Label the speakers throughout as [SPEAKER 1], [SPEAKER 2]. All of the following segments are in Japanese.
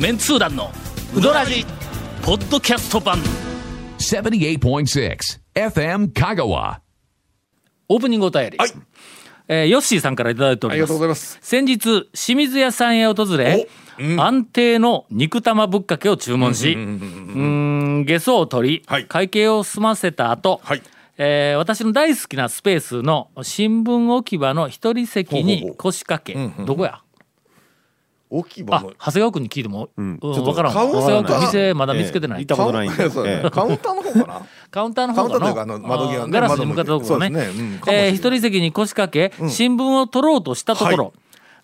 [SPEAKER 1] メンツー団のウドラジポッドキャスト版。
[SPEAKER 2] 78.6 FM Kagawa.
[SPEAKER 1] オープニングお便り、
[SPEAKER 3] はい。
[SPEAKER 1] えーヨッシーさんからいただいております。
[SPEAKER 3] ありがとうございます。
[SPEAKER 1] 先日清水屋さんへ訪れ、安定の肉玉ぶっかけを注文しうん下装を取り、
[SPEAKER 3] はい。
[SPEAKER 1] 会計を済ませた後、
[SPEAKER 3] はい。
[SPEAKER 1] えー私の大好きなスペースの新聞置き場の一人席に
[SPEAKER 3] ほうほうほう。
[SPEAKER 1] 腰掛け。どこや？あ
[SPEAKER 3] 大きい場の
[SPEAKER 1] 長谷川君に聞いても、うん。
[SPEAKER 4] ちょっと
[SPEAKER 1] 分からん長谷川君店まだ見つけてない、
[SPEAKER 4] 行ったことないんで。ええ。
[SPEAKER 3] カウンターの方かな？
[SPEAKER 1] カウンターの方かな？
[SPEAKER 3] 窓際ね
[SPEAKER 1] ガラスに向かったところね。
[SPEAKER 3] ね。うん。
[SPEAKER 1] えー一人席に腰掛け、新聞を取ろうとしたところ、
[SPEAKER 3] はい。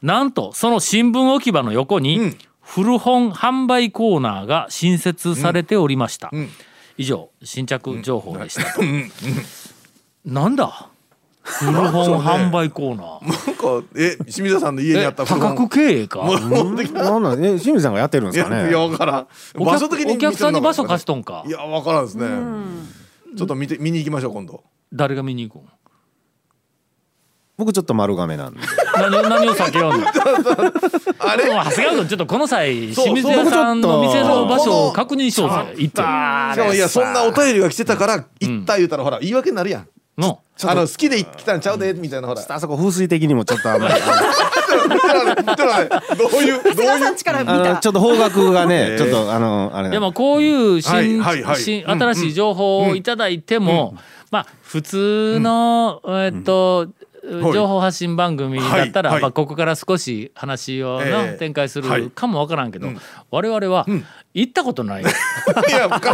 [SPEAKER 1] なんとその新聞置き場の横に、
[SPEAKER 3] うん。
[SPEAKER 1] 古本販売コーナーが新設されておりました、
[SPEAKER 3] ん。
[SPEAKER 1] 以上新着情報でした。と、なんだ？古本販売コーナー。
[SPEAKER 3] なんかえ清水さんの家にあ
[SPEAKER 1] え
[SPEAKER 3] った
[SPEAKER 1] 多角経営か？
[SPEAKER 3] 持ってきた。
[SPEAKER 4] なん。なんね、清水さんがやってるんですかね？
[SPEAKER 3] いやわからん。
[SPEAKER 1] お
[SPEAKER 3] 場所的に
[SPEAKER 1] 客お客さんに場所貸し
[SPEAKER 3] と
[SPEAKER 1] とんか？
[SPEAKER 3] いやわからんですね。ちょっと見て見に行きましょう今度。
[SPEAKER 1] 誰が見に行くん？
[SPEAKER 4] 僕ちょっと丸亀なんで。
[SPEAKER 1] 何を何を避けようの
[SPEAKER 3] あれ？
[SPEAKER 1] でも長谷川君ちょっとこの際清水屋さんの店の場所を確認しようぜ。行って。
[SPEAKER 3] しかもいやそんなお便りが来てたから行った言うたらほら言い訳になるやん
[SPEAKER 1] の。
[SPEAKER 3] あの好きで来たんちゃうでみたいなほら。
[SPEAKER 4] あそこ風水的にもちょっとあんまり。
[SPEAKER 3] どういう どういう？
[SPEAKER 4] ちょっと方角がね、
[SPEAKER 3] ええ
[SPEAKER 4] ちょっとあのあれ
[SPEAKER 1] で。もこういう新,、
[SPEAKER 3] はいはいはい。
[SPEAKER 1] 新新しい情報をいただいても、まあ普通の、えっと、
[SPEAKER 3] はい
[SPEAKER 1] 情報発信番組だったら、
[SPEAKER 3] はい。はい
[SPEAKER 1] まあ、ここから少し話を展開す
[SPEAKER 3] はい。
[SPEAKER 1] るかもわからんけど、我々は行ったことない。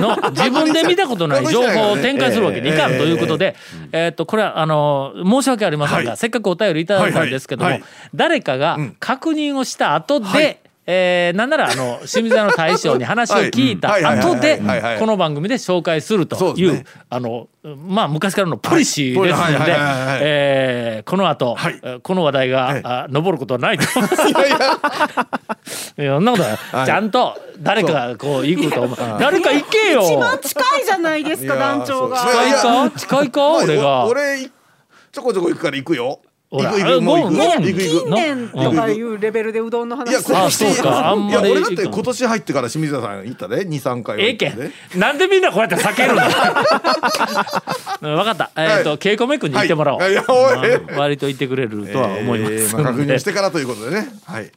[SPEAKER 1] の自分で見たことない情報を展開するわけにいかんということで、えっとこれはあの申し訳ありませんが、
[SPEAKER 3] はい。
[SPEAKER 1] せっかくお便りいただいたんですけども、誰かが確認をした後で、えーなんならあの 清水屋の大将に話を聞いた後でこの番組で紹介するというあのまあ昔からのポリシーですのでえーこの後、この話題が、
[SPEAKER 3] はい
[SPEAKER 1] あ上ることはないと思います。
[SPEAKER 3] いやいや。
[SPEAKER 1] いやそんなことちゃんと誰かがこう行くと思う。誰か行けよ。
[SPEAKER 5] 一番近いじゃないですか団長が。
[SPEAKER 1] 近いか？近いか？俺が。
[SPEAKER 3] 俺ちょこちょこ行くから行くよ。行
[SPEAKER 1] ほら
[SPEAKER 3] く行くもう行く
[SPEAKER 1] ゴンゴン。
[SPEAKER 3] 行く行く
[SPEAKER 5] 近年とかいうレベルでうどんの話。
[SPEAKER 3] いや
[SPEAKER 5] する
[SPEAKER 1] あ
[SPEAKER 3] 今年
[SPEAKER 1] そうか。あんまり
[SPEAKER 3] いや俺だって今年入ってから清水田さん行ったで23回は
[SPEAKER 1] ええけ。んなんでみんなこうやって避ける分かった。えっ、と稽古メ君に行ってもらおう、割と言ってくれるとは思います。
[SPEAKER 3] 確認してからということでね。はい。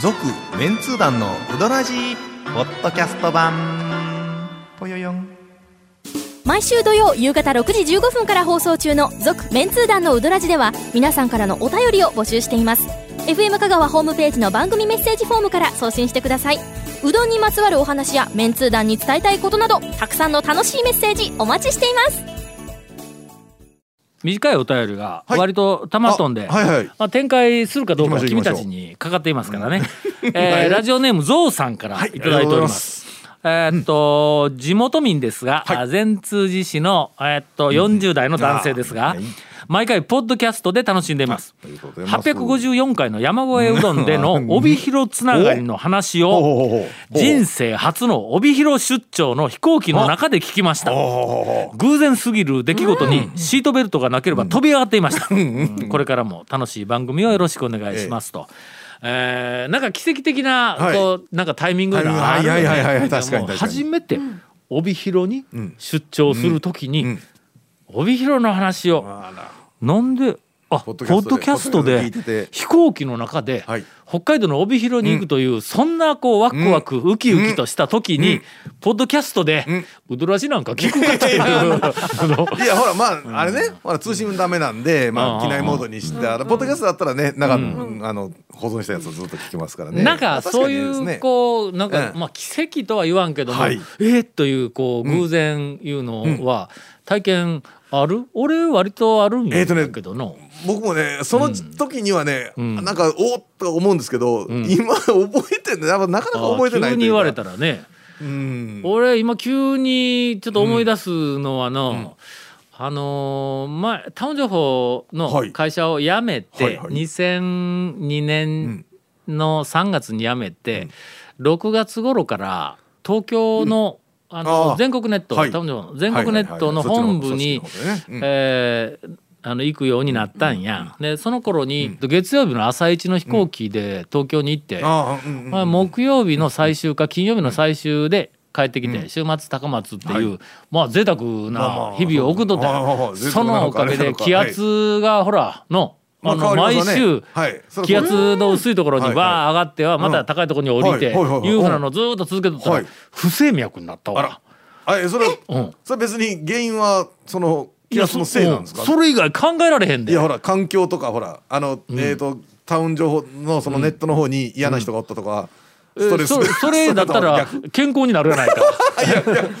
[SPEAKER 6] 続メンツー団のウドラジーポッドキャスト版。ぽよよん
[SPEAKER 7] 毎週土曜夕方6時15分から放送中の「続・メンツー団のウドラジ」では皆さんからのお便りを募集しています。FM 香川ホームページの番組メッセージフォームから送信してください。うどんにまつわるお話やメンツー団に伝えたいことなどたくさんの楽しいメッセージお待ちしています。
[SPEAKER 1] 短いお便りが
[SPEAKER 3] はい。
[SPEAKER 1] 割とたまっとんで、
[SPEAKER 3] あはいはい。
[SPEAKER 1] まあ、展開するかどうかは君たちにかかっていますからね、えー
[SPEAKER 3] はい。
[SPEAKER 1] ラジオネームゾウさんからいただいております。えーっと地元民ですが、あ善通寺市の、えーっと40代の男性ですが、毎回ポッドキャストで楽しんでいます。
[SPEAKER 3] ありがとうございます。
[SPEAKER 1] 854回の山越えうどんでの 帯広つながりの話を人生初の帯広出張の飛行機の中で聞きました。偶然すぎる出来事にシートベルトがなければ飛び上がっていました、うん。これからも楽しい番組をよろしくお願いしますと、えーなんか奇跡的な
[SPEAKER 3] はい。
[SPEAKER 1] こうなんかタイミングがあるよね
[SPEAKER 3] はいはいはいはい確かに
[SPEAKER 1] もう
[SPEAKER 3] 確かに。
[SPEAKER 1] 初めて帯広に出張するときに、
[SPEAKER 3] ん
[SPEAKER 1] 帯広の話を
[SPEAKER 3] あら
[SPEAKER 1] なんであポ
[SPEAKER 3] ポ
[SPEAKER 1] ッド
[SPEAKER 3] キャスト
[SPEAKER 1] で飛行機の中で
[SPEAKER 3] はい。
[SPEAKER 1] 北海道の帯広に行くという、そんなこうワクワクウキウキとした時に、ポッドキャストで、うどらじなんか聞くかという。
[SPEAKER 3] いやほらまああれねほら通信ダメなんでま
[SPEAKER 1] うん。
[SPEAKER 3] あ機内モードにしてポッドキャストだったらねなん。かあの保存したやつをずっと聞けますからね。
[SPEAKER 1] なんかそういうこうなんか
[SPEAKER 3] うん。
[SPEAKER 1] まあ奇跡とは言わんけども、
[SPEAKER 3] はい。
[SPEAKER 1] えーというこう偶然いうのは体験ある？俺割とあるんやけどの、
[SPEAKER 3] 僕もねその時にはね、
[SPEAKER 1] ん。
[SPEAKER 3] なんかおーっと思うんですけど、今覚えてんの？やっぱなかなか覚えてない
[SPEAKER 1] 急に言われたらね、
[SPEAKER 3] うん。
[SPEAKER 1] 俺今急にちょっと思い出すのはの、あのー前タウン情報の
[SPEAKER 3] はい。
[SPEAKER 1] 会社を辞めて、
[SPEAKER 3] はいはい。
[SPEAKER 1] 2002年の3月に辞めて、6月頃から東京の,、あの
[SPEAKER 3] あー
[SPEAKER 1] 全国ネット、
[SPEAKER 3] はい。
[SPEAKER 1] タウン情報の全国ネットの
[SPEAKER 3] はいはいはい。
[SPEAKER 1] 本部にえーあの行くようになったんや、でその頃に、月曜日の朝一の飛行機で東京に行って、
[SPEAKER 3] うんうん
[SPEAKER 1] まあ、木曜日の最終か金曜日の最終で帰ってきて、週末高松っていう、まあ贅沢な日々を送っとったそ
[SPEAKER 3] の
[SPEAKER 1] のおかげで 気圧がほらの、あの毎週気圧の薄いところに
[SPEAKER 3] はい
[SPEAKER 1] わー上がってはまた高いところに降りて
[SPEAKER 3] はい。
[SPEAKER 1] うふうなのをずーっと続けとったら
[SPEAKER 3] はい。
[SPEAKER 1] 不整脈になったわ。
[SPEAKER 3] あら。あえそれ
[SPEAKER 1] うん。
[SPEAKER 3] それ別に原因はその気圧のせいなんですか？
[SPEAKER 1] うん。それ以外考えられへんで。
[SPEAKER 3] いやほら環境とかほらあの、えっ、とタウン情報のそのネットの方に嫌な人がおったとか、ストレス、
[SPEAKER 1] そ それだったら
[SPEAKER 3] 逆。
[SPEAKER 1] 健康になるやないか。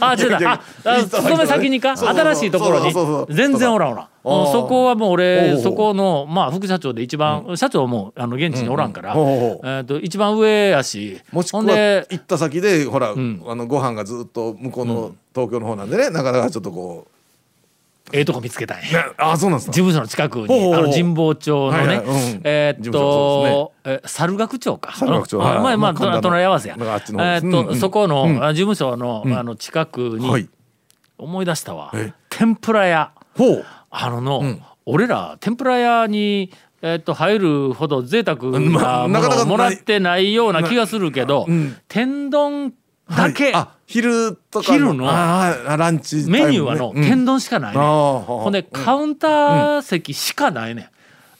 [SPEAKER 1] あ、違うな。あ、あ勤め先にか？新しいところに？全然おらんおらん。そこはもう俺そこのまあ副社長で一番社長もあの現地におらんから、えっと一番上やし、
[SPEAKER 3] もしくは行った先でほら、
[SPEAKER 1] ん。
[SPEAKER 3] あのご飯がずっと向こうの東京の方なんでねなかなかちょっとこ
[SPEAKER 1] ええとこ見つけたん
[SPEAKER 3] う、
[SPEAKER 1] や。
[SPEAKER 3] ね、あそうなんですか？
[SPEAKER 1] 事務所の近くにあの神保町のね、えーっと、え猿楽町か。
[SPEAKER 3] 猿楽町。
[SPEAKER 1] まあまあ隣り合わせや。え
[SPEAKER 3] っ
[SPEAKER 1] と、そこの、事務所の、あの近くに、
[SPEAKER 3] はい。
[SPEAKER 1] 思い出したわ。
[SPEAKER 3] え？
[SPEAKER 1] 天ぷら屋。
[SPEAKER 3] ほう。
[SPEAKER 1] あのの、
[SPEAKER 3] ん。
[SPEAKER 1] 俺ら天ぷら屋に、えーっと入るほど贅沢なものをもらってないような気がするけど、
[SPEAKER 3] うん。
[SPEAKER 1] 天丼だけ、
[SPEAKER 3] はい。あ昼とか
[SPEAKER 1] 昼の？
[SPEAKER 3] ランチね。
[SPEAKER 1] メニューはの、
[SPEAKER 3] うん。
[SPEAKER 1] 天丼しかないね、ほんでカウンター席しかないね、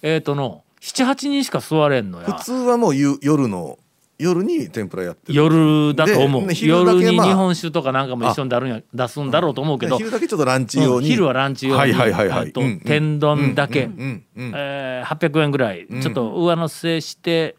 [SPEAKER 1] えーっとの78人しか座れんのや。
[SPEAKER 3] 普通はもうゆ夜の夜に天ぷらやってる。
[SPEAKER 1] 夜だと思う、
[SPEAKER 3] で昼だけ
[SPEAKER 1] 夜に
[SPEAKER 3] まあ。
[SPEAKER 1] 日本酒とかなんかも一緒に出るんや出すんだろうと思うけど、
[SPEAKER 3] 昼だけちょっとランチ用に、
[SPEAKER 1] うん昼はランチ用に、
[SPEAKER 3] はいはいはいはい。
[SPEAKER 1] えっと
[SPEAKER 3] うんうん。
[SPEAKER 1] 天丼だけ、
[SPEAKER 3] うんうんうん
[SPEAKER 1] えー800円ぐらい。ちょっと上乗せして、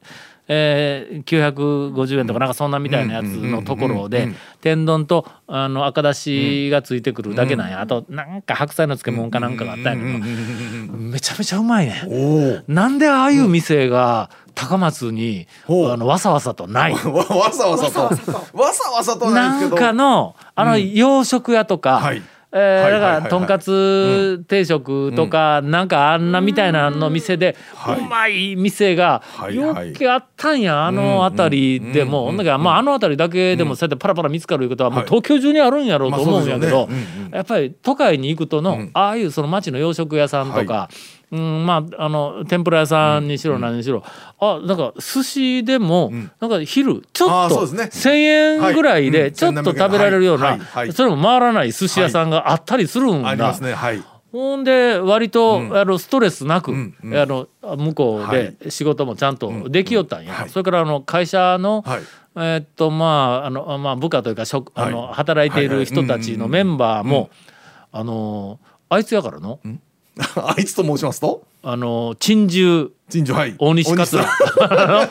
[SPEAKER 1] えー、950円とかなんかそんなみたいなやつのところで天丼とあの赤だしがついてくるだけなんや、あとなんか白菜の漬物かなんかがあったんやけど、めちゃめちゃうまいね。なんでああいう店が高松に、あのわさわさとない。
[SPEAKER 3] わわさわさと。わさわさとはない
[SPEAKER 1] なんかのあの洋食屋とか、
[SPEAKER 3] はい
[SPEAKER 1] えだからとんかつ定食とか、なんかあんなみたいなの店で、
[SPEAKER 3] はい。う
[SPEAKER 1] まい店が
[SPEAKER 3] はい
[SPEAKER 1] よ
[SPEAKER 3] はい。
[SPEAKER 1] くあったんやあの辺りでも、ほんだまああの辺りだけでもそうやってパラパラ見つかるいうことはもう
[SPEAKER 3] はい
[SPEAKER 1] 東京中にあるんやろうと思うんやけど、やっぱり都会に行くとの、
[SPEAKER 3] ん。
[SPEAKER 1] ああいうその町の洋食屋さんとか、
[SPEAKER 3] は
[SPEAKER 1] うん、まああの天ぷら屋さんにしろ何にしろ、あなんか寿司でも、なんか昼ちょっと
[SPEAKER 3] あーそうです
[SPEAKER 1] 1,000円ぐらい
[SPEAKER 3] はい。うん。
[SPEAKER 1] でちょっと食べられるような、
[SPEAKER 3] はい。はい。
[SPEAKER 1] それも回らない寿司屋さんがあったりするんだ。
[SPEAKER 3] ありますね。はい。
[SPEAKER 1] ほんで割と、
[SPEAKER 3] ん。
[SPEAKER 1] あのストレスなく、
[SPEAKER 3] ん。うん。
[SPEAKER 1] あの向こうで仕事もちゃんとできよったんや、
[SPEAKER 3] はい。
[SPEAKER 1] それからあの会社の、
[SPEAKER 3] はい。
[SPEAKER 1] えーっとまああの、まあ、部下というか職、あの働いている人たちのメンバーも、あのあいつやからの、
[SPEAKER 3] あいつと申しますと？
[SPEAKER 1] あの珍獣。
[SPEAKER 3] 陳情はい。
[SPEAKER 1] 大西桂。
[SPEAKER 3] あ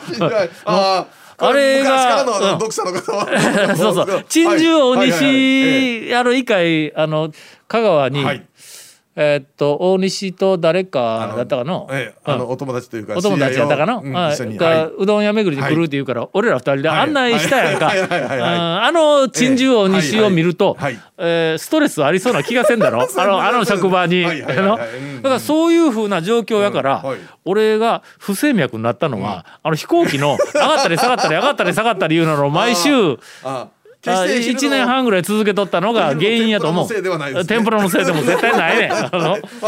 [SPEAKER 3] ー
[SPEAKER 1] あれが。うん。
[SPEAKER 3] 読者の方は。
[SPEAKER 1] そうそう。珍獣大
[SPEAKER 3] はい。はい。はい。はい。
[SPEAKER 1] 西あの一回あの香川に、
[SPEAKER 3] はい
[SPEAKER 1] えーっと大西と誰かだったかの、
[SPEAKER 3] ええあのお友達というか
[SPEAKER 1] お友達やったかな、
[SPEAKER 3] 知り合いを。うん
[SPEAKER 1] はい。
[SPEAKER 3] う
[SPEAKER 1] どん屋巡りに来るって言うから、俺ら二人で案内したやんか。
[SPEAKER 3] はい。はい。はい。はい。はい。
[SPEAKER 1] うん。あの珍獣大西を見ると、
[SPEAKER 3] はい。はい。はい。
[SPEAKER 1] えーストレスありそうな気がせんだろ？あのあの職場に、だからそういうふうな状況やから、
[SPEAKER 3] うんはい。
[SPEAKER 1] 俺が不整脈になったのは、あの飛行機の上がったり下がったり上がったり下がったりいうのを毎週
[SPEAKER 3] あ
[SPEAKER 1] あ1年半ぐらい続けとったのが原因やと思う。
[SPEAKER 3] 天ぷらのせいで
[SPEAKER 1] も絶対ないね。それ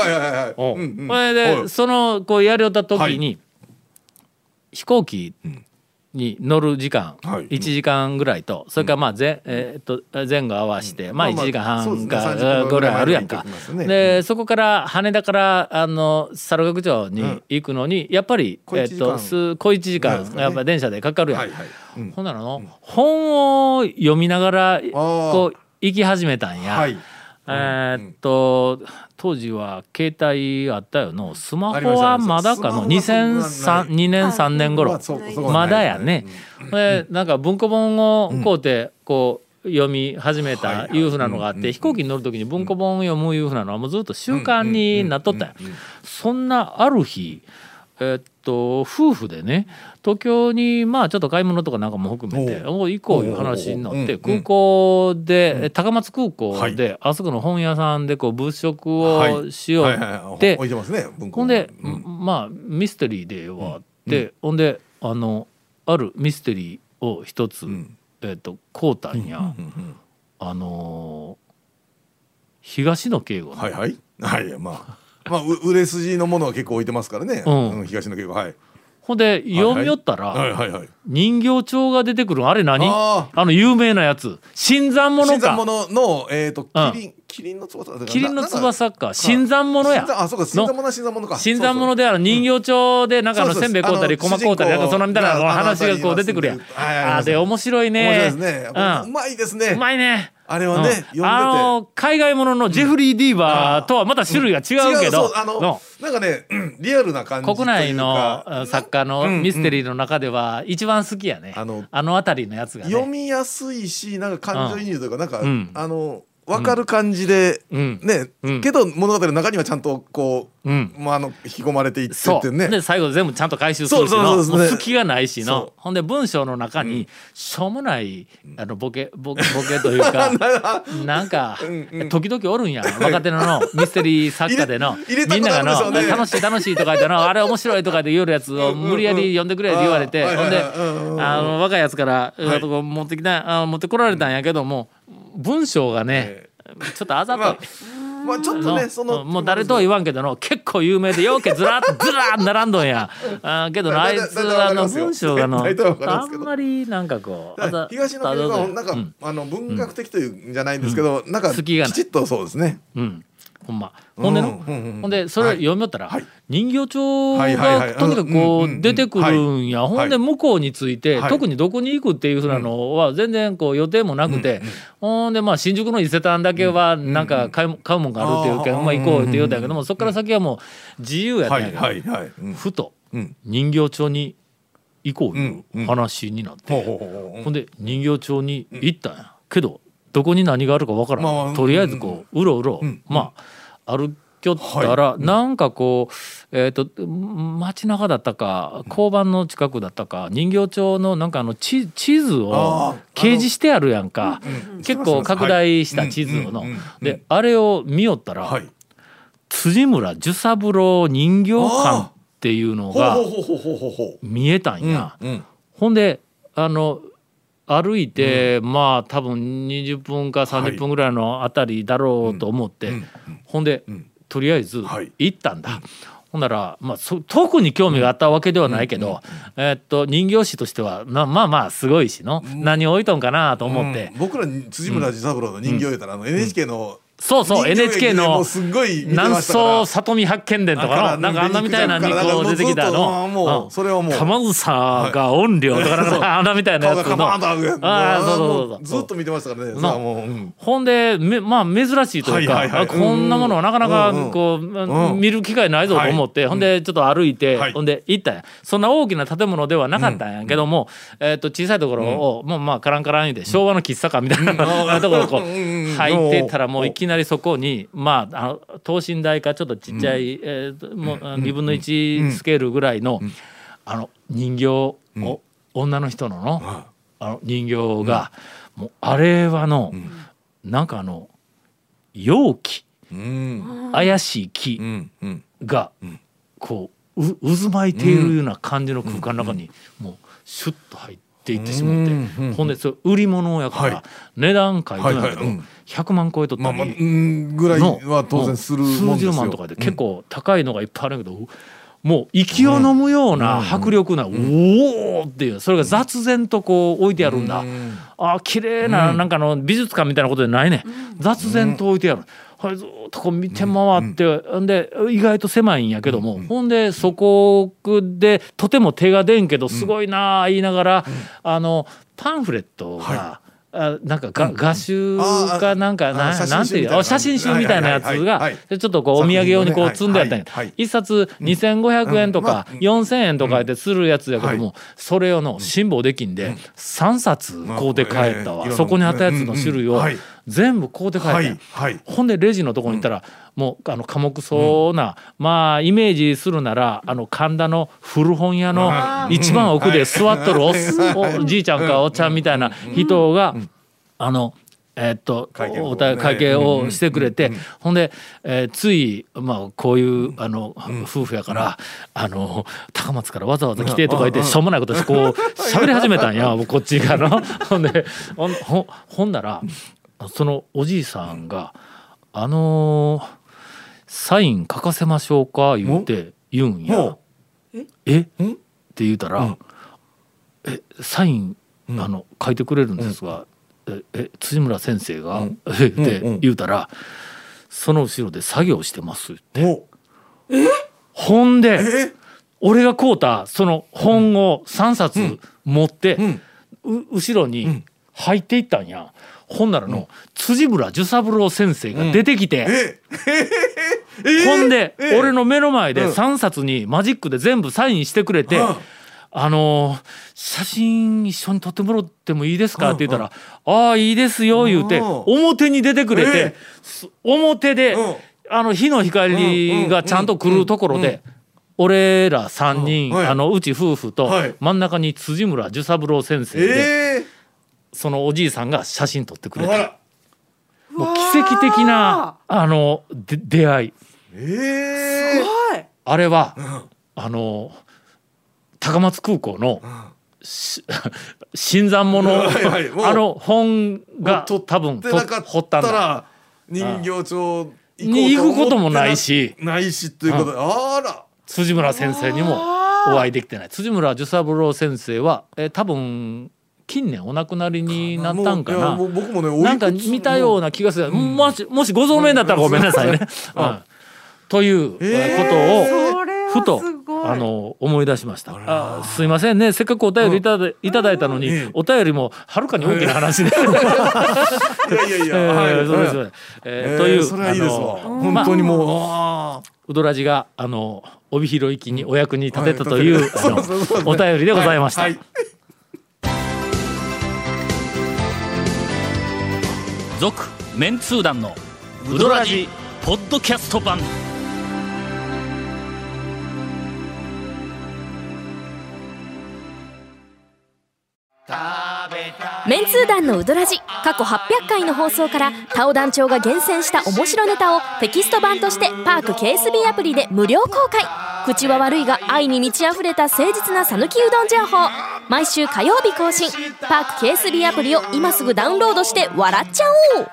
[SPEAKER 1] で、
[SPEAKER 3] はい。
[SPEAKER 1] そのこうやりよった時に、飛行機に乗る時間、
[SPEAKER 3] はい。
[SPEAKER 1] 1時間ぐらいとそれからまあ前,、えーっと前後合わせて、まあ1
[SPEAKER 3] まあまあ
[SPEAKER 1] 時間半
[SPEAKER 3] ね30
[SPEAKER 1] かぐらいあるやんか。
[SPEAKER 3] ますよね。
[SPEAKER 1] でそこから羽田からあの猿楽町に行くのにやっぱり、えーっとす小1時間やっぱ電車でかかるやん、
[SPEAKER 3] はいはい。うん。
[SPEAKER 1] ほんならの、本を読みながらこう行き始めたんや。
[SPEAKER 3] はい
[SPEAKER 1] えーっと当時は携帯あったよのスマホはまだかの
[SPEAKER 3] ありました
[SPEAKER 1] 2003 2年3年頃。
[SPEAKER 3] ま
[SPEAKER 1] だやね。でなんか文庫本をこうてこう読み始めたいうふうなのがあって飛行機に乗る時に文庫本を読むいうふうなのはもうずっと習慣になっとったんや。そんなある日えっと夫婦でね東京にまあちょっと買い物とかなんかも含めてお行こういう話になって空港で高松空港
[SPEAKER 3] はい。
[SPEAKER 1] であそこの本屋さんでこう物色
[SPEAKER 3] はい。
[SPEAKER 1] をしようって。
[SPEAKER 3] 置いてますね文庫
[SPEAKER 1] ほんで
[SPEAKER 3] うん。
[SPEAKER 1] まあミステリーではあってほんであのあるミステリーを一つ
[SPEAKER 3] ん。
[SPEAKER 1] えっとこうたんや。あのー東野圭吾の。
[SPEAKER 3] はいはい。はいまあまあう売れ筋のものは結構置いてますからね、
[SPEAKER 1] うん。
[SPEAKER 3] うん東野圭吾はい。
[SPEAKER 1] ほんで読みよったら、人形町が出てくるのあれ何？
[SPEAKER 3] あ
[SPEAKER 1] あの有名なやつ。新参者か。
[SPEAKER 3] 新参者のえっ、とキリン、キリンの翼
[SPEAKER 1] キリンの翼か。新参者や。
[SPEAKER 3] あそうか新参者は新参者か。
[SPEAKER 1] 新参者
[SPEAKER 3] で
[SPEAKER 1] であの人形町でなんかあのせん。べい買うたり駒買うたりなんかそのみたいな話がこう出てくるやん
[SPEAKER 3] あ
[SPEAKER 1] で面白いね。
[SPEAKER 3] 面白いですね、
[SPEAKER 1] うん。
[SPEAKER 3] うまいですね。
[SPEAKER 1] うまいね
[SPEAKER 3] あれはね、
[SPEAKER 1] うん。
[SPEAKER 3] 読んでて。
[SPEAKER 1] あの海外もののジェフリー・ディーバーとはまた種類が違うけど、
[SPEAKER 3] そうあの、
[SPEAKER 1] の。
[SPEAKER 3] なんかね、うんリアルな感じ
[SPEAKER 1] 国内のあ作家の
[SPEAKER 3] うん。
[SPEAKER 1] ミステリーの中では一番好きやね、
[SPEAKER 3] あの
[SPEAKER 1] あの辺りのやつがね。
[SPEAKER 3] 読みやすいしなんか感情移入というか、なんか、
[SPEAKER 1] うん。
[SPEAKER 3] あの分かる感じで、
[SPEAKER 1] うん。
[SPEAKER 3] ね、
[SPEAKER 1] うん。
[SPEAKER 3] けど物語の中にはちゃんとこう、
[SPEAKER 1] うん。
[SPEAKER 3] まあ、あの引き込まれていってってね。
[SPEAKER 1] で最後全部ちゃんと回収するし
[SPEAKER 3] そう
[SPEAKER 1] の
[SPEAKER 3] そうね
[SPEAKER 1] 隙がないしのほんで文章の中にしょうもないあのボケボケボケというか なんか時々おるんや。若手ののミステリー作家での。みんながの楽しい楽しいとか言ってのあれ面白いとかで言うやつを無理やり読んでくれって言われて。ほんであの若いやつからあと持ってきたあ持ってこられたんやけども文章がねちょっとあざとい。
[SPEAKER 3] まあ、まあちょっとねその
[SPEAKER 1] もう誰とは言わんけどの結構有名でようけずらっずらー並んどんや。あーけどなあいつあの文章がの あんまりなんかこうあざ
[SPEAKER 3] 東野なんか、
[SPEAKER 1] うん。
[SPEAKER 3] あの文学的というんじゃないんですけど、なんかきちっとそうですね。
[SPEAKER 1] うんほんま。ほんでほんでそれ読みよったら、
[SPEAKER 3] はい。
[SPEAKER 1] 人形町がとにかくこ
[SPEAKER 3] う
[SPEAKER 1] 出てくるんや、ほんで
[SPEAKER 3] はい。
[SPEAKER 1] 向こうについて、
[SPEAKER 3] はい。
[SPEAKER 1] 特にどこに行くっていうふうなのは全然こう予定もなくて、ほんでまあ新宿の伊勢丹だけはなんか買う買うもんがあるっていうけん、まあ行こうって言うたんやけどもそこから先はもう自由やったんやけど、ふと
[SPEAKER 3] うん。
[SPEAKER 1] 人形町に行こういう話になって、
[SPEAKER 3] ほ
[SPEAKER 1] んで人形町に行ったんや、けどどこに何があるかわからん、
[SPEAKER 3] まあまあ
[SPEAKER 1] とりあえずこううろうろ、
[SPEAKER 3] ん。
[SPEAKER 1] まあ歩きょったら、なんかこうえっ、と街中だったか交番の近くだったか人形町のなんかあの地地図を掲示してあるやんか、結構拡大した地図の、
[SPEAKER 3] はいうんうんうん。
[SPEAKER 1] であれを見よったら、
[SPEAKER 3] はい。
[SPEAKER 1] 辻村寿三郎人形館っていうのが見えたんや。
[SPEAKER 3] うん。
[SPEAKER 1] ほんであの歩いて、まあ多分20分か30分ぐらいのあたりだろうと思って、
[SPEAKER 3] うん。
[SPEAKER 1] ほんで、
[SPEAKER 3] ん。
[SPEAKER 1] とりあえず
[SPEAKER 3] はい。
[SPEAKER 1] 行ったんだ。ほんなら、まあ、そ特に興味があったわけではないけど、えーっと人形師としてはなまあまあすごいしの、何置いとんかなと思って、
[SPEAKER 3] うん。僕らに辻村寿三郎の人形言うたら、あの NHK の
[SPEAKER 1] そうそう NHK の南宋里見八犬伝とかのなんかあんなみたいなにこう出てきたの。
[SPEAKER 3] もうそれはもう
[SPEAKER 1] 玉草が音量とかなんかあんなみたいなやつの。
[SPEAKER 3] あ
[SPEAKER 1] そうそうそう
[SPEAKER 3] もずっと見てましたからね
[SPEAKER 1] ほんでめまあ珍しいというか、こんなものはなかなかこう、
[SPEAKER 3] うん。
[SPEAKER 1] 見る機会ないぞと思って、
[SPEAKER 3] はい。
[SPEAKER 1] ほんでちょっと歩いて、
[SPEAKER 3] はい。
[SPEAKER 1] ほんで行ったんや。そんな大きな建物ではなかったんやけども、えー、と小さいところを、もうまあカランカラン言うて昭和の喫茶館みたいな、ところをこう入ってたらもういきなりそこにまああの等身大かちょっとちっちゃい、えーともう2分の1スケールぐらいの、あの人形を、女の人のの,、あの人形が、もうあれはの、なんかあの容器
[SPEAKER 3] うん。
[SPEAKER 1] 怪しい木
[SPEAKER 3] うん。うん。
[SPEAKER 1] がこうう渦巻いているような感じの空間の中にもうシュッと入っていってしまって、
[SPEAKER 3] うん
[SPEAKER 1] ほんで売り物やから、
[SPEAKER 3] はい。
[SPEAKER 1] 値段書いてないけど、
[SPEAKER 3] はいはいうん。
[SPEAKER 1] 100万超えとったり、
[SPEAKER 3] まあまあうんぐらい
[SPEAKER 1] の
[SPEAKER 3] は当然するもんですよ。
[SPEAKER 1] 数十万とかで結構高いのがいっぱいあるけど、もう息を飲むような迫力な、おおっていうそれが雑然とこう置いてあるんだ、
[SPEAKER 3] うん
[SPEAKER 1] あ綺麗ななんかの美術館みたいなことじゃないね、雑然と置いてある。はい、ずーっとこう見て回って、ん、で意外と狭いんやけども、ほんでそこでとても手が出んけどすごいなあ言いながら、あのパンフレットが、あなんかが、画集かなんか
[SPEAKER 3] あ
[SPEAKER 1] な
[SPEAKER 3] ー
[SPEAKER 1] な。んていうあ写
[SPEAKER 3] 写真集
[SPEAKER 1] みたいなやつ
[SPEAKER 3] はいはい
[SPEAKER 1] がちょっとこうお土産用にこう積んであったんや。
[SPEAKER 3] はい。はい。
[SPEAKER 1] 一冊2500円とか
[SPEAKER 3] うん。
[SPEAKER 1] 4,000円とかでするやつやけども、
[SPEAKER 3] はい。
[SPEAKER 1] それをの辛抱できんで3冊買うて帰ったわ、そこにあったやつの種類を全部買うて帰ったんや
[SPEAKER 3] はいはい。
[SPEAKER 1] ほんでレジのとこに行ったら、もうあの寡黙そうな、まあイメージするならあの神田の古本屋の一番奥で座っとるおじいちゃんかおっちゃんみたいな人が、あの。えーっと
[SPEAKER 3] 会計の
[SPEAKER 1] お会計をしてくれて、ほんで、えーつい、まあ、こういうあの、夫婦やから、あの高松からわざわざ来てとか言って、しょうもないことしてこう喋り始めたんやこっちがの。ほんでほほんならそのおじいさんが「あのーサイン書かせましょうか」言って言うんや。
[SPEAKER 3] ほ。
[SPEAKER 1] え？
[SPEAKER 3] ん
[SPEAKER 1] って言うたら
[SPEAKER 3] うん「
[SPEAKER 1] えサイン
[SPEAKER 3] うん。
[SPEAKER 1] あの書いてくれるんですが、ええ辻村先生が」って言うたら「その後ろで作業してます」って。
[SPEAKER 3] ほ
[SPEAKER 1] ほんで
[SPEAKER 3] え？
[SPEAKER 1] 俺が買うたその本を3冊持って、後ろに入っていったんや。ほんならの、辻村寿三郎先生が出てきて、
[SPEAKER 3] え
[SPEAKER 1] ほんで、
[SPEAKER 3] え
[SPEAKER 1] 俺の目の前で
[SPEAKER 3] うん。
[SPEAKER 1] 3冊にマジックで全部サインしてくれて、
[SPEAKER 3] うん。
[SPEAKER 1] あのー写真一緒に撮ってもらってもいいですか?」って言ったら「ああいいですよ」言うて
[SPEAKER 3] うん
[SPEAKER 1] 表に出てくれて表で
[SPEAKER 3] うん。
[SPEAKER 1] あの日の光がちゃんと来るところで俺ら3人あのうち夫婦と
[SPEAKER 3] はい。
[SPEAKER 1] 真ん中に辻村寿三郎先生で
[SPEAKER 3] え
[SPEAKER 1] そのおじいさんが写真撮ってくれたもう奇跡的なあので出会い。
[SPEAKER 3] ええ
[SPEAKER 5] はい。
[SPEAKER 1] あれは
[SPEAKER 3] うん。
[SPEAKER 1] あの高松空港のし 新参者。
[SPEAKER 3] はいはい。
[SPEAKER 1] あの本が多分と
[SPEAKER 3] でなかっ
[SPEAKER 1] 掘ったんだ。
[SPEAKER 3] たら人形町
[SPEAKER 1] に行くこともないし。
[SPEAKER 3] ないしということで。あら。
[SPEAKER 1] 辻村先生にもお会いできてない。辻村寿三郎先生は、えー多分近年お亡くなりになったんかな。
[SPEAKER 3] 僕もね
[SPEAKER 1] なんか見たような気がする、もしもしご存命だったらごめんなさいね。うん。という
[SPEAKER 3] えー
[SPEAKER 1] ことをふとあの思い出しました。あすいませんね。せっかくお便りいただいただいたのに、
[SPEAKER 3] ええ
[SPEAKER 1] お便りもはるかに大きな話で。
[SPEAKER 3] いやいやいや、
[SPEAKER 1] そうですえーという
[SPEAKER 3] それはいいですわ。
[SPEAKER 1] あの
[SPEAKER 3] 本当にもう、あ
[SPEAKER 1] ウドラジがあの帯広行きにお役に立てたというお便りでございました。続メンツー団のウドラジポッドキャスト版。
[SPEAKER 7] メンツー団のウドラジ過去800回の放送からタオ団長が厳選した面白ネタをテキスト版としてパーク KSB アプリで無料公開。口は悪いが愛に満ち溢れた誠実な讃岐うどん情報。毎週火曜日更新。パーク KSB アプリを今すぐダウンロードして笑っちゃおう。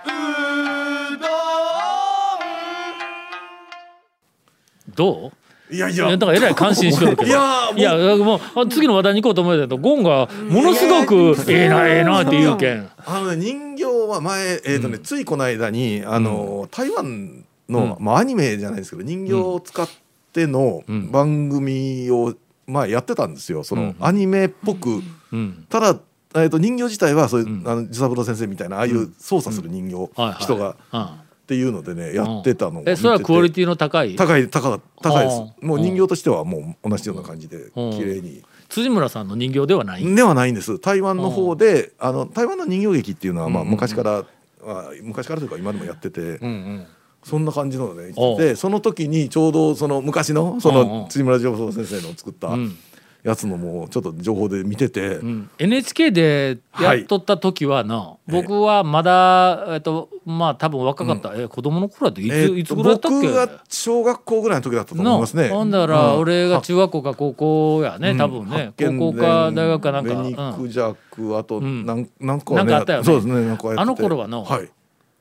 [SPEAKER 1] どう？
[SPEAKER 3] いやい
[SPEAKER 1] いや
[SPEAKER 3] や
[SPEAKER 1] だからえらい感心しとるけど。
[SPEAKER 3] いやもう。
[SPEAKER 1] いやもうあ次の話題に行こうと思うけどゴンがものすごくええなええなって言うけん。
[SPEAKER 3] あのね人形は前えっ、とね、ついこの間にあの、台湾の、まあアニメじゃないですけど人形を使っての
[SPEAKER 1] うん。
[SPEAKER 3] 番組を前やってたんですよその、
[SPEAKER 1] うん
[SPEAKER 3] アニメっぽく、
[SPEAKER 1] うん
[SPEAKER 3] ただえー、と人形自体はそういう、
[SPEAKER 1] うん。
[SPEAKER 3] あの寿三郎先生みたいなああいう操作する人形、
[SPEAKER 1] はいはい。
[SPEAKER 3] 人が
[SPEAKER 1] うん。
[SPEAKER 3] っていうのでねやってたのを見てて。
[SPEAKER 1] えそれはクオリティの高い？
[SPEAKER 3] 高い高い高いです。もう人形としてはもう同じような感じで
[SPEAKER 1] うん。
[SPEAKER 3] 綺麗に。
[SPEAKER 1] 辻村さんの人形ではない？
[SPEAKER 3] ではないんです。台湾の方であの台湾の人形劇っていうのはまあ
[SPEAKER 1] うん。
[SPEAKER 3] 昔からあ昔からというか今でもやってて。
[SPEAKER 1] うんうん
[SPEAKER 3] そんな感じのねでその時にちょうどその昔のそ
[SPEAKER 1] うんうん。
[SPEAKER 3] の辻村上先生の作った
[SPEAKER 1] うん。
[SPEAKER 3] やつのもうちょっと情報で見てて。
[SPEAKER 1] うん。NHK でやっとった時はな、僕はまだえっとまあ多分若かった、え子供の頃だっていつ、
[SPEAKER 3] えーと
[SPEAKER 1] いつぐらいだったっけ？
[SPEAKER 3] 僕が小学校ぐらいの時だったと思い
[SPEAKER 1] な
[SPEAKER 3] ますね。
[SPEAKER 1] ほんだら
[SPEAKER 3] うん。
[SPEAKER 1] 俺が中学校か高校やね、
[SPEAKER 3] うん。
[SPEAKER 1] 多分ね。高校か大学かなんか、
[SPEAKER 3] 紅
[SPEAKER 1] うん。
[SPEAKER 3] クジャクあと
[SPEAKER 1] ん。
[SPEAKER 3] なんなんかはね
[SPEAKER 1] なんかあったよね。
[SPEAKER 3] そうですねなんか
[SPEAKER 1] あの頃はの
[SPEAKER 3] はい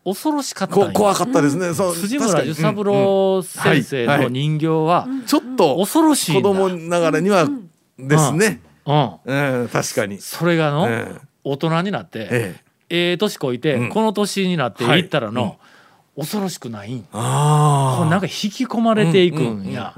[SPEAKER 1] 恐ろしかった
[SPEAKER 3] 怖かったですね。そう
[SPEAKER 1] 辻村寿三郎先生の人形は
[SPEAKER 3] ちょっと
[SPEAKER 1] 恐ろしい
[SPEAKER 3] 子供ながらにはですね。
[SPEAKER 1] うん、
[SPEAKER 3] うん。確かに。
[SPEAKER 1] それがの、
[SPEAKER 3] ええ
[SPEAKER 1] 大人になって、
[SPEAKER 3] ええ。
[SPEAKER 1] ええ年こいて、
[SPEAKER 3] うん。
[SPEAKER 1] この年になって
[SPEAKER 3] はい
[SPEAKER 1] 行ったらの、恐ろしくないん
[SPEAKER 3] あ
[SPEAKER 1] なんか引き込まれていくんや、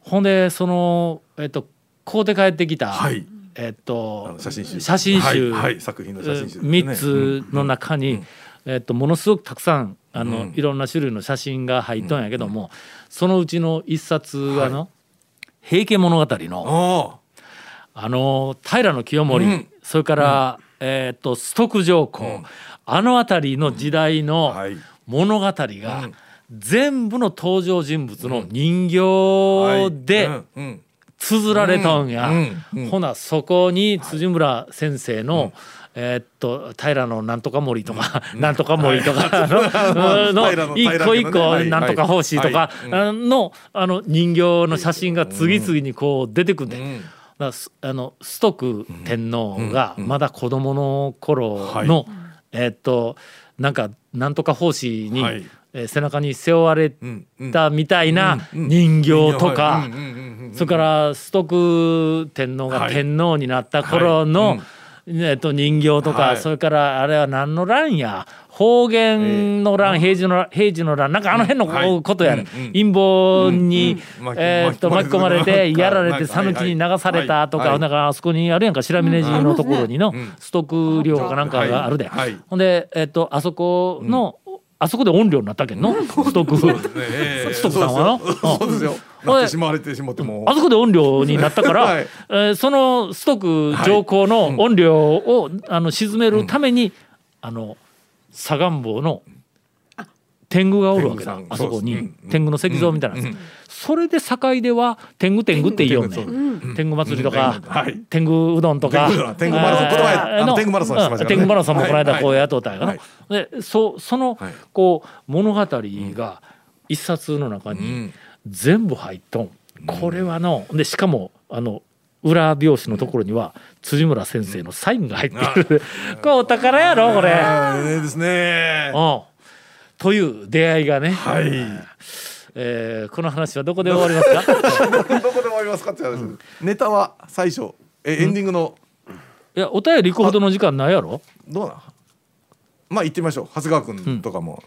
[SPEAKER 1] ほんでそのえっと買うて帰ってきた、
[SPEAKER 3] はい。
[SPEAKER 1] えっ
[SPEAKER 3] あ
[SPEAKER 1] と
[SPEAKER 3] の写真集。
[SPEAKER 1] 写真集。
[SPEAKER 3] はい。はい。作品の写真集ね。
[SPEAKER 1] 3つの中に、
[SPEAKER 3] うん
[SPEAKER 1] えっと、ものすごくたくさんあの、
[SPEAKER 3] うん。
[SPEAKER 1] いろんな種類の写真が入っとんやけども、そのうちの一冊がの「平家物語の」
[SPEAKER 3] あ
[SPEAKER 1] あの平清盛、
[SPEAKER 3] うん。
[SPEAKER 1] それから、えっと崇徳上皇、
[SPEAKER 3] うん。
[SPEAKER 1] あの辺りの時代
[SPEAKER 3] あ
[SPEAKER 1] の
[SPEAKER 3] はい。
[SPEAKER 1] 物語が、
[SPEAKER 3] うん。
[SPEAKER 1] 全部の登場人物の人形
[SPEAKER 3] はい。
[SPEAKER 1] で
[SPEAKER 3] うん。うん
[SPEAKER 1] 綴られたんや、ほなそこに辻村先生の、えーっと平のなんとか森とか、なんとか森とかの 一個一個
[SPEAKER 3] はい。
[SPEAKER 1] なんとか奉仕とかのあの人形の写真が次々にこう出てくるんで。
[SPEAKER 3] うん。
[SPEAKER 1] だあの崇徳天皇がまだ子供の頃の、えーっとなんかなんとか奉仕に、
[SPEAKER 3] はい
[SPEAKER 1] えー背中に背負われたみたいな人形とかそれから崇徳天皇が
[SPEAKER 3] はい
[SPEAKER 1] 天皇になった頃の、えっと、人形とか、
[SPEAKER 3] はい。
[SPEAKER 1] それからあれは何の乱や？方言の乱、平時の乱平時の乱。なんかあの辺のことやね、陰謀に、えーっと巻
[SPEAKER 3] 巻き込まれ
[SPEAKER 1] て
[SPEAKER 3] て
[SPEAKER 1] やられて
[SPEAKER 3] はい
[SPEAKER 1] 讃岐に流されたとか、なんかあそこにあるやんか白峰寺のところにの
[SPEAKER 3] ん。
[SPEAKER 1] ストック量かなん。かがあるで、ほん。で、えっとあそこの、あそこで音量になったけんの？ストック。
[SPEAKER 3] ええ。
[SPEAKER 1] ストックさんはの？
[SPEAKER 3] そうですよ。
[SPEAKER 1] うん。
[SPEAKER 3] なってしまわれてしまっても。
[SPEAKER 1] あそこで音量になったから、
[SPEAKER 3] はい。
[SPEAKER 1] えーそのストック上皇の音量を、あの沈めるために、あの左岸坊の天狗がおるわけだ。あそこに、天狗の石像みたいなそれで境では天狗天狗って言おう。ね
[SPEAKER 3] 天狗
[SPEAKER 1] 天狗祭りとか、
[SPEAKER 3] はい。
[SPEAKER 1] 天狗うどんとか
[SPEAKER 3] 天狗マラソンこの前あの天狗マラソン
[SPEAKER 1] 天狗マラソンもこの間こうやっとったんやな、
[SPEAKER 3] はい。
[SPEAKER 1] でそその、
[SPEAKER 3] はい。
[SPEAKER 1] こう物語が一冊の中に、
[SPEAKER 3] うん。
[SPEAKER 1] 全部入っとん。これはのでしかもあの裏表紙のところには辻村先生のサインが入ってる、これお宝やろこれ。
[SPEAKER 3] あーええですね。
[SPEAKER 1] うんという出会いがね、
[SPEAKER 3] はい。
[SPEAKER 1] えーこの話はどこで終わりますか？
[SPEAKER 3] どこで終わりますかって話です。ネタは最初。えエンディングの。
[SPEAKER 1] いやお便り行くほどの時間ないやろ？
[SPEAKER 3] どうなんまあ行ってみましょう。長谷川君とかも。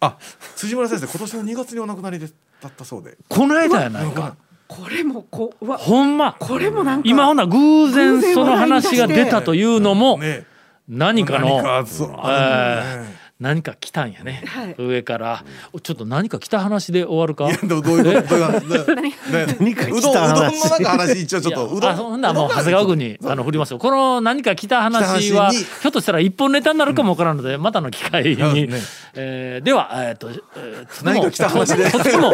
[SPEAKER 3] あ辻村先生今年の2月にお亡くなりでだったそうで。
[SPEAKER 1] この間やないか。
[SPEAKER 5] これもこうわ
[SPEAKER 1] ほんま。
[SPEAKER 5] これもなんか
[SPEAKER 1] 今ほんなら偶然その話が出たというのも
[SPEAKER 3] ね。
[SPEAKER 1] 何かの
[SPEAKER 3] 何かそうあるんだね
[SPEAKER 1] 何か来たんやね、
[SPEAKER 5] はい。
[SPEAKER 1] 上から。ちょっと何か来た話で終わるか？
[SPEAKER 3] いやどう どういうこと？
[SPEAKER 4] 何か
[SPEAKER 3] うどんう
[SPEAKER 4] 来た
[SPEAKER 3] どんの
[SPEAKER 4] 話
[SPEAKER 3] 一応ちょっと
[SPEAKER 1] いう
[SPEAKER 3] どん？
[SPEAKER 1] やあそんならもう長谷川君にあの振りますよ。この何か来た話はひょっとしたら一本ネタになるかもわからんので、またの機会に、
[SPEAKER 3] ね。
[SPEAKER 1] えーでは、えーとえー
[SPEAKER 3] 何か来た話で？
[SPEAKER 1] ととても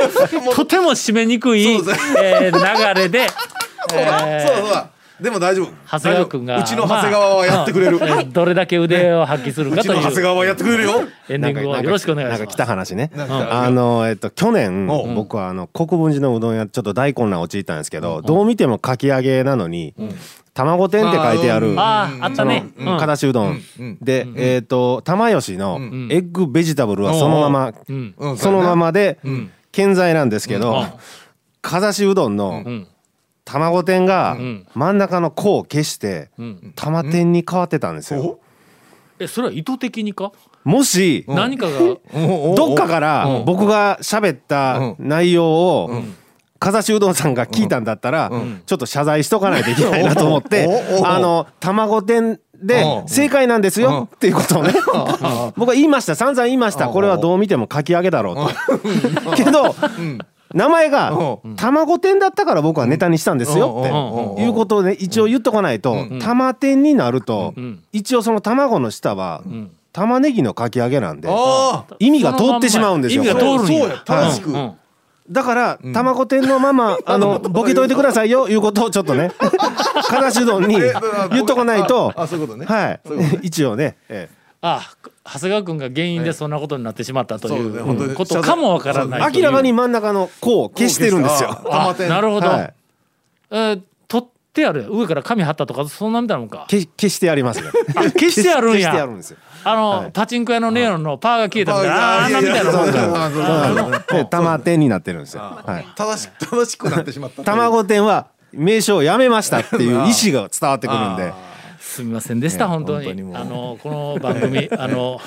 [SPEAKER 1] とても締めにくい、えー流れで、
[SPEAKER 3] そうだ
[SPEAKER 1] えー
[SPEAKER 3] そうだそう。だでも大丈夫。
[SPEAKER 1] 長谷川君が
[SPEAKER 3] うちの長谷川はやってくれる、
[SPEAKER 1] まあうんどれだけ腕を発揮する
[SPEAKER 3] うち
[SPEAKER 1] かという。
[SPEAKER 3] の長谷川はやってくれるよ。
[SPEAKER 1] エンディングをよろしくお願いします。
[SPEAKER 4] なんか来。た話ね。あのえっと去年僕はあの国分寺のうどん屋ちょっと大混乱陥ったんですけどどう見てもかき揚げなのに卵天って書いてある
[SPEAKER 1] あーあったね。
[SPEAKER 4] そのからしうどん。
[SPEAKER 3] うん。
[SPEAKER 4] でえっと玉吉の
[SPEAKER 1] ん。
[SPEAKER 4] エッグベジタブルはそのまま
[SPEAKER 1] う。ん。
[SPEAKER 3] うん。
[SPEAKER 4] そのままで
[SPEAKER 3] ん。
[SPEAKER 4] 健在なんですけどかざしうどんの
[SPEAKER 1] うん
[SPEAKER 4] 卵天が
[SPEAKER 1] ん。
[SPEAKER 4] 真ん中の「こ」を消して
[SPEAKER 1] うん。
[SPEAKER 4] 玉天に変わってたんですよ。
[SPEAKER 1] えそれは意図的にか、
[SPEAKER 4] もし
[SPEAKER 1] 何かが？
[SPEAKER 4] どっかから僕が喋った内容をかざしうどんさんが聞いたんだったらちょっと謝罪しとかないといけないなと思ってあの卵天で
[SPEAKER 3] うん。
[SPEAKER 4] 正解なんですよっていうことをね僕は言いました。散々言いました。これはどう見てもかき揚げだろうと。けど名前が卵天だったから僕はネタにしたんですよっていうことをね一応言っとかないと玉天になると
[SPEAKER 1] ん
[SPEAKER 4] 一応その卵の下は玉ねぎのかき揚げなんで意味が通ってしまうんですよ。
[SPEAKER 1] 意味が通るんや。
[SPEAKER 3] 正しく。
[SPEAKER 4] だから卵天のまま あのボケといてくださいよいうことをちょっとね からしうどんに言っとかないと。
[SPEAKER 3] あそういうことね。
[SPEAKER 4] はい。一応ねえ
[SPEAKER 1] あ長谷川君が原因でそんなことになってしまったとい
[SPEAKER 3] そう
[SPEAKER 1] ことかもわからない
[SPEAKER 4] 明らかに真ん中の「こ」を消してるんですよ。
[SPEAKER 3] 玉天
[SPEAKER 1] なるほど、
[SPEAKER 4] はい。
[SPEAKER 1] えー取ってある上から紙貼ったとかそんなみたいなもんか？
[SPEAKER 4] 消消してありますね。
[SPEAKER 1] あ消してあるん
[SPEAKER 4] 消してあ
[SPEAKER 1] や
[SPEAKER 4] るんですよ。
[SPEAKER 1] あの、
[SPEAKER 4] はい。
[SPEAKER 1] パチンコ屋のネオンのパーが消えたみたいなあ
[SPEAKER 3] あ
[SPEAKER 1] あんなみたいなもんか
[SPEAKER 4] で玉天になってるんですよ。はい。
[SPEAKER 3] 正し正しくなってしまった
[SPEAKER 4] 卵天は名称をやめましたっていう意思が伝わってくるんで。
[SPEAKER 1] すみませんでした、
[SPEAKER 4] ね
[SPEAKER 1] 本当に。あのこの番組 あの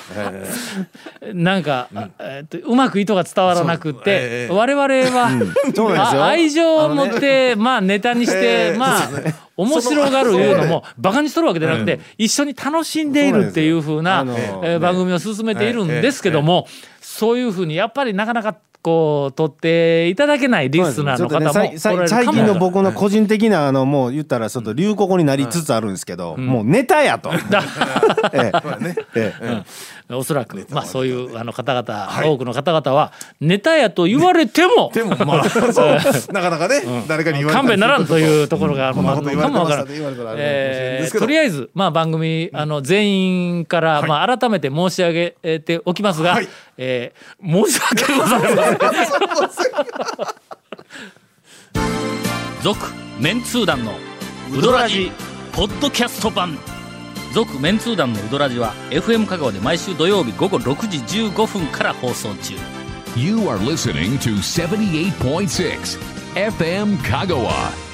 [SPEAKER 1] なんか、あえっとうまく意図が伝わらなくて、
[SPEAKER 3] ええ。
[SPEAKER 1] 我々は、愛情を持って、まあネタにして、
[SPEAKER 3] ええ。
[SPEAKER 1] まあ面白がるいうのもバカにしとるわけじゃなくて、一緒に楽しんでいるっていう風な
[SPEAKER 4] そうな
[SPEAKER 1] 番組を進めているんですけども、そういう風にやっぱりなかなかこう取っていただけないリスナーの方もおられるかもわから
[SPEAKER 4] 最近の僕の個人的なあのもう言ったらちょっと流行語になりつつあるんですけど、もうネタやと。ええ。ええ。
[SPEAKER 1] おそらく、まあ、そういうあの方々、多くの方々はネタやと言われても
[SPEAKER 3] でもまあそうなかなかね誰かに言われ
[SPEAKER 1] 勘弁ならんというところがあるのかもわからん。えーとりあえず、まあ、番組あの全員から、まあ、改めて申し上げておきますが、
[SPEAKER 3] はい
[SPEAKER 1] えー申し訳ございません。続メンツー団のウドラジポッドキャスト版続メンツー団のウドラジは FM 香川で毎週土曜日午後6時15分から放送中
[SPEAKER 2] You are listening to 78.6 FM Kagawa.